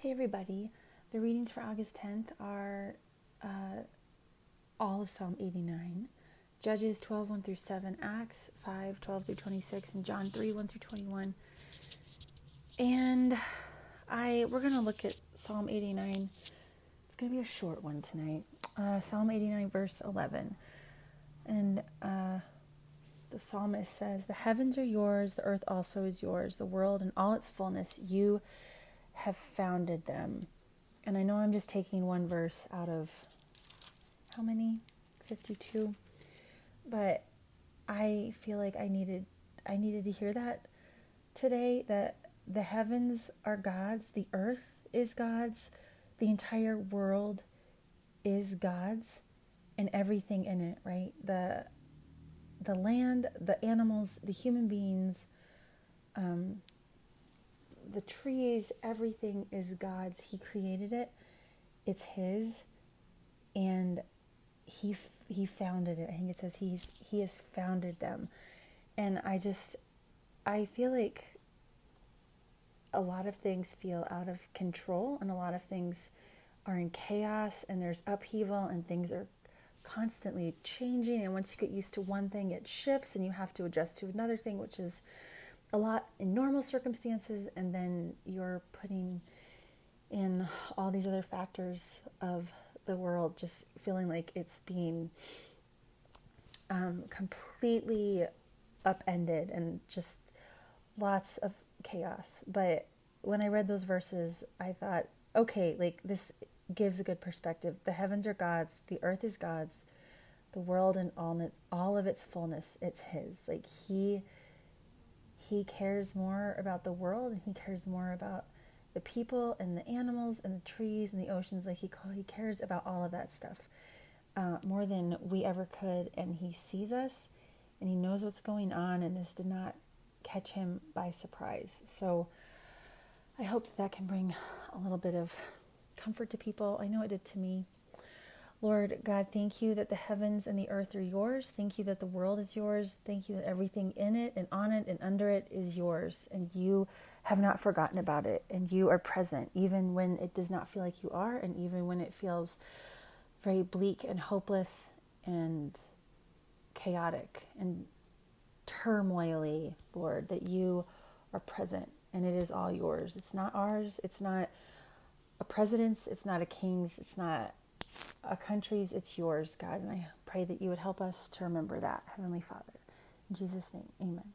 Hey, everybody. The readings for August 10th are uh, all of Psalm 89, Judges 12, 1 through 7, Acts 5, 12 through 26, and John 3, 1 through 21. And I we're to look at Psalm 89. It's to be a short one tonight. Uh, Psalm 89, verse 11. And uh, the psalmist says, The heavens are yours, the earth also is yours, the world and all its fullness. You have founded them. And I know I'm just taking one verse out of how many? 52. But I feel like I needed I needed to hear that today that the heavens are God's, the earth is God's, the entire world is God's and everything in it, right? The the land, the animals, the human beings, um, the trees, everything is God's. He created it. It's His, and He He founded it. I think it says He's He has founded them, and I just I feel like a lot of things feel out of control, and a lot of things are in chaos, and there's upheaval, and things are constantly changing. And once you get used to one thing, it shifts, and you have to adjust to another thing, which is a lot in normal circumstances, and then you're putting in all these other factors of the world, just feeling like it's being um, completely upended and just lots of chaos. But when I read those verses, I thought, okay, like this gives a good perspective. The heavens are God's, the earth is God's, the world and all all of its fullness, it's His. Like He he cares more about the world and he cares more about the people and the animals and the trees and the oceans. Like he he cares about all of that stuff uh, more than we ever could. And he sees us and he knows what's going on and this did not catch him by surprise. So i hope that, that can bring a little bit of comfort to people. I know it did to me Lord God, thank you that the heavens and the earth are yours. Thank you that the world is yours. Thank you that everything in it and on it and under it is yours. And you have not forgotten about it. And you are present, even when it does not feel like you are, and even when it feels very bleak and hopeless and chaotic and turmoily, Lord, that you are present and it is all yours. It's not ours. It's not a president's. It's not a king's. It's not a country's, it's yours, God. And I pray that you would help us to remember that, Heavenly Father. In Jesus' name, amen.